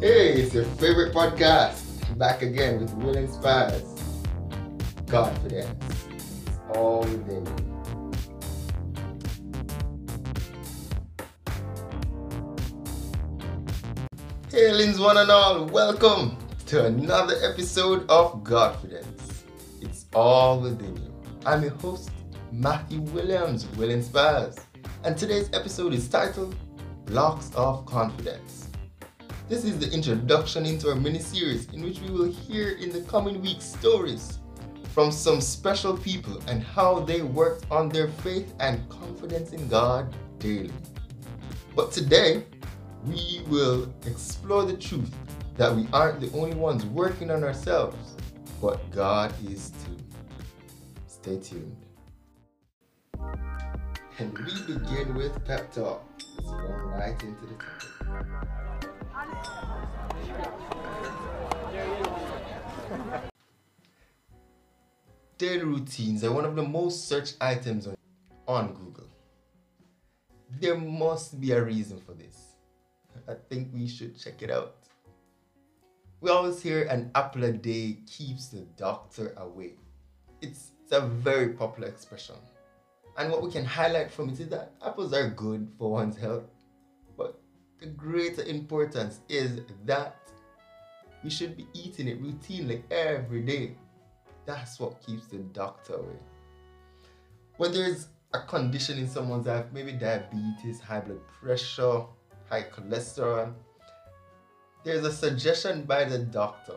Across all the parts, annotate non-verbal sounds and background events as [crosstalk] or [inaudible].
Hey, it's your favorite podcast. Back again with Will Inspires. Confidence. All within you. Hailings one and all, welcome to another episode of Godfidence. It's all within you. I'm your host, Matthew Williams, Will Inspires, and today's episode is titled Blocks of Confidence. This is the introduction into our mini series in which we will hear in the coming weeks stories from some special people and how they worked on their faith and confidence in God daily. But today, we will explore the truth that we aren't the only ones working on ourselves, but God is too. Stay tuned. And we begin with pep talk. Let's go right into the topic. Daily routines are one of the most searched items on, on Google. There must be a reason for this. I think we should check it out. We always hear an apple a day keeps the doctor away. It's, it's a very popular expression. And what we can highlight from it is that apples are good for one's health, but the greater importance is that we should be eating it routinely every day. That's what keeps the doctor away. When there's a condition in someone's life, maybe diabetes, high blood pressure, high cholesterol, there's a suggestion by the doctor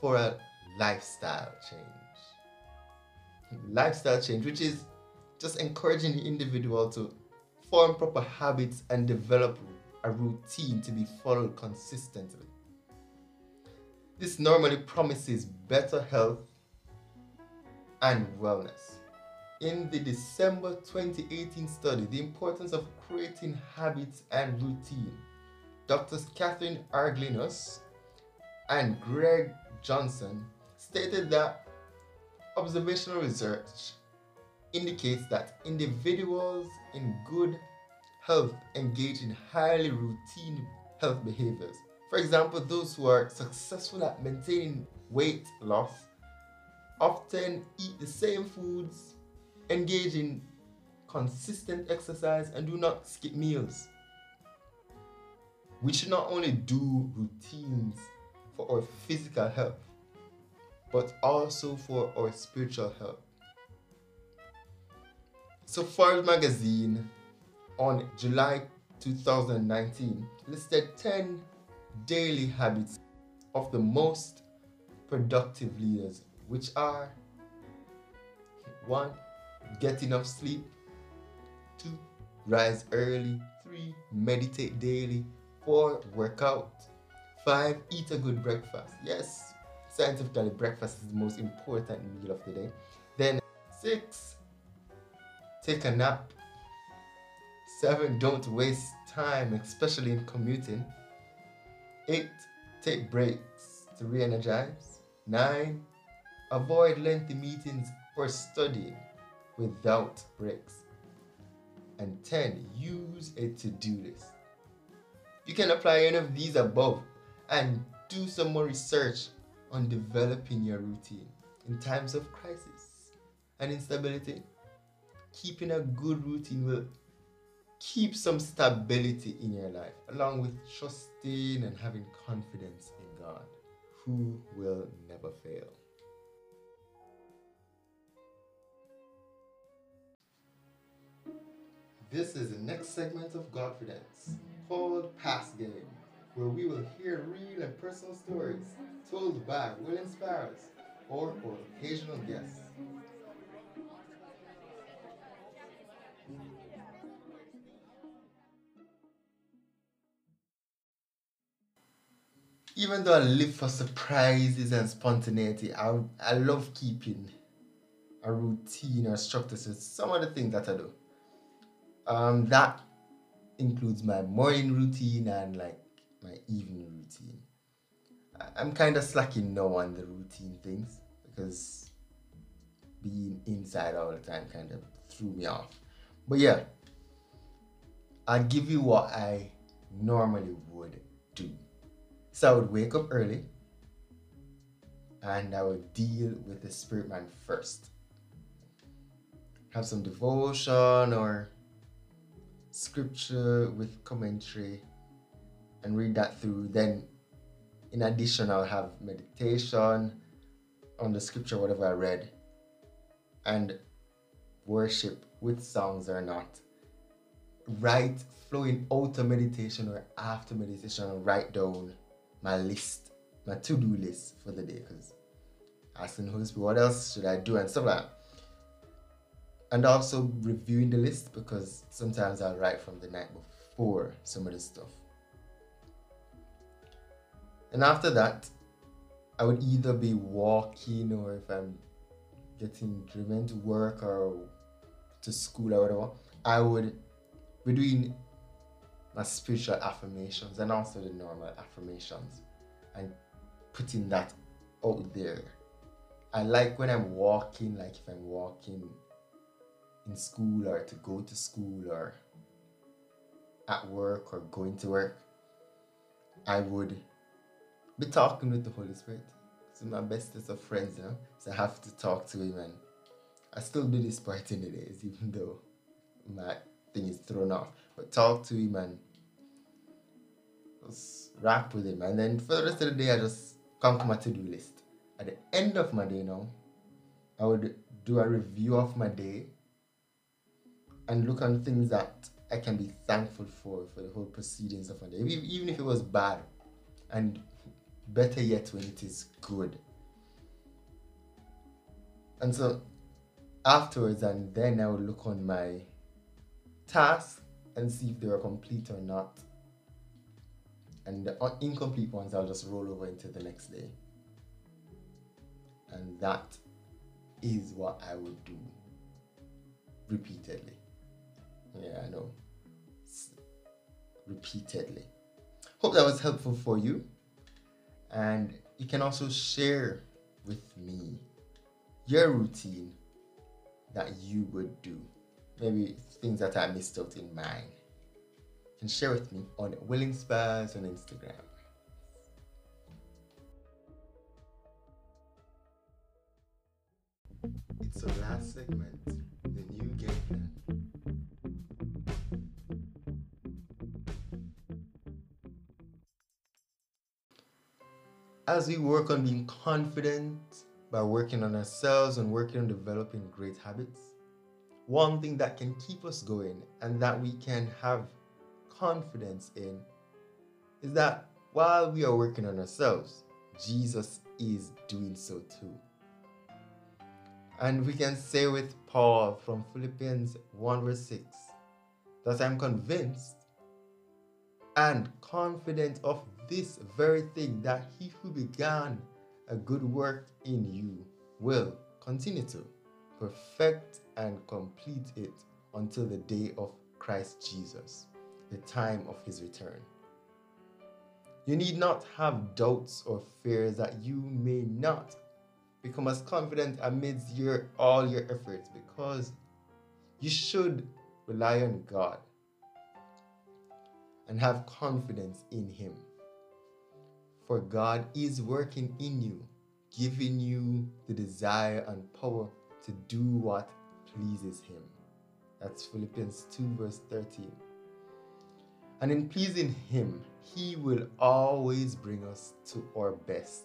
for a lifestyle change. Lifestyle change, which is just encouraging the individual to form proper habits and develop a routine to be followed consistently. This normally promises better health and wellness. In the December 2018 study, The Importance of Creating Habits and Routine, Doctors Catherine Arlinghaus and Greg Johnson stated that observational research indicates that individuals in good health engage in highly routine health behaviors. For example, those who are successful at maintaining weight loss often eat the same foods, engage in consistent exercise, and do not skip meals. We should not only do routines for our physical health, but also for our spiritual health. So, Forbes magazine on July 2019 listed 10 daily habits of the most productive leaders, which are 1. Get enough sleep, 2. Rise early, 3. Meditate daily, 4. Work out, 5. Eat a good breakfast. Yes, scientifically, breakfast is the most important meal of the day. Then, 6 take a nap. Seven, don't waste time, especially in commuting. Eight, take breaks to re energize. Nine, avoid lengthy meetings or studying without breaks. And 10, use a to do list. You can apply any of these above and do some more research on developing your routine in times of crisis and instability keeping a good routine will keep some stability in your life, along with trusting and having confidence in God, who will never fail. This is the next segment of Godfidence, called Past Game, where we will hear real and personal stories told by Will Inspires or our occasional guests. even though I live for surprises and spontaneity, I, I love keeping a routine or structure. So some of the things that I do. Um, that includes my morning routine and like my evening routine. I'm kind of slacking now on the routine things because being inside all the time kind of threw me off. But yeah, I'll give you what I normally would do So I would wake up early and I would deal with the spirit man first. Have some devotion or scripture with commentary and read that through. Then, in addition, I'll have meditation on the scripture, whatever I read, and worship with songs or not. Write flowing out of meditation or after meditation, and write down my list, my to do list for the day. Because asking Holy Spirit, what else should I do, and stuff like that. And also reviewing the list because sometimes I'll write from the night before some of the stuff. And after that, I would either be walking or if I'm getting driven to work or to school or whatever, I would be doing my spiritual affirmations and also the normal affirmations and putting that out there. I like when I'm walking, like if I'm walking in school or to go to school or at work or going to work, I would be talking with the Holy Spirit. He's my bestest of friends, you know. So I have to talk to him and I still do this part in the days, [laughs] even though my thing is thrown off. But talk to him and just rap with him. And then for the rest of the day I just come to my to-do list. At the end of my day now, I would do a review of my day and look on things that I can be thankful for for the whole proceedings of my day, even if it was bad. And better yet when it is good. And so afterwards, and then I will look on my tasks and see if they are complete or not. And the incomplete ones, I'll just roll over into the next day. And that is what I would do repeatedly. Yeah, I know. Repeatedly. Hope that was helpful for you. And you can also share with me your routine that you would do. Maybe things that I missed out in mine. You can share with me on Will Inspires on Instagram. It's the last segment, the new game plan. As we work on being confident by working on ourselves and working on developing great habits, one thing that can keep us going and that we can have confidence in is that while we are working on ourselves, Jesus is doing so too. And we can say with Paul from Philippians 1 verse 6 that I'm convinced and confident of this very thing that he who began a good work in you will continue to perfect and complete it until the day of Christ Jesus, the time of his return. You need not have doubts or fears that you may not become as confident amidst your all your efforts because you should rely on God and have confidence in him. For God is working in you, giving you the desire and power to do what pleases Him. That's Philippians 2, verse 13. And in pleasing Him, He will always bring us to our best.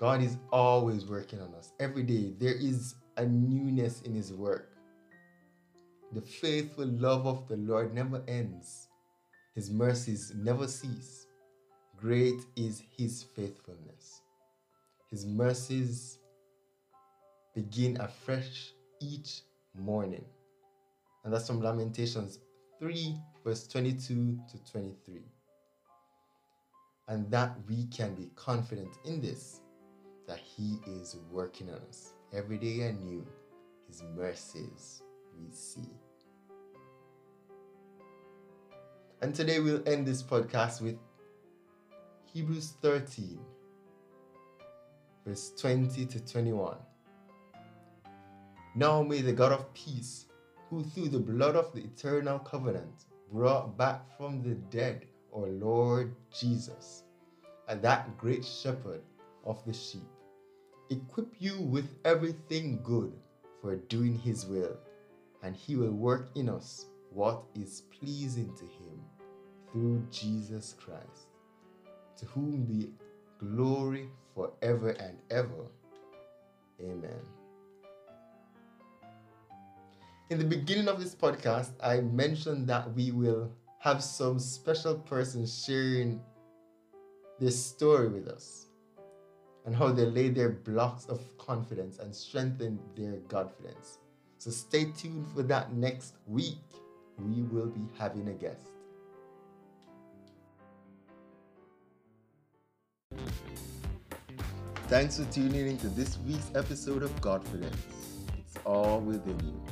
God is always working on us. Every day, there is a newness in His work. The faithful love of the Lord never ends, His mercies never cease. Great is his faithfulness. His mercies begin afresh each morning. And that's from Lamentations 3, verse 22 to 23. And that we can be confident in this, that He is working on us. Every day anew, His mercies we see. And today we'll end this podcast with Hebrews 13, verse 20 to 21. Now may the God of peace, who through the blood of the eternal covenant brought back from the dead our Lord Jesus, and that great shepherd of the sheep, equip you with everything good for doing his will, and he will work in us what is pleasing to him through Jesus Christ, to whom be glory forever and ever. Amen. In the beginning of this podcast, I mentioned that we will have some special person sharing this story with us and how they lay their blocks of confidence and strengthen their confidence. So stay tuned for that next week. We will be having a guest. Thanks for tuning into this week's episode of Godfidence. It's all within you.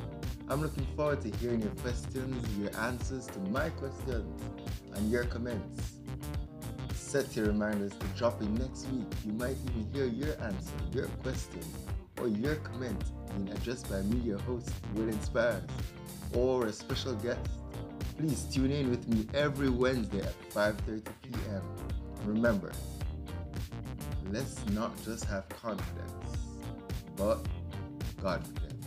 I'm looking forward to hearing your questions, your answers to my questions, and your comments. Set your reminders to drop in next week. You might even hear your answer, your question, or your comment being addressed by me, your host, Will Inspires, or a special guest. Please tune in with me every Wednesday at 5:30 p.m. Remember, let's not just have confidence, but confidence.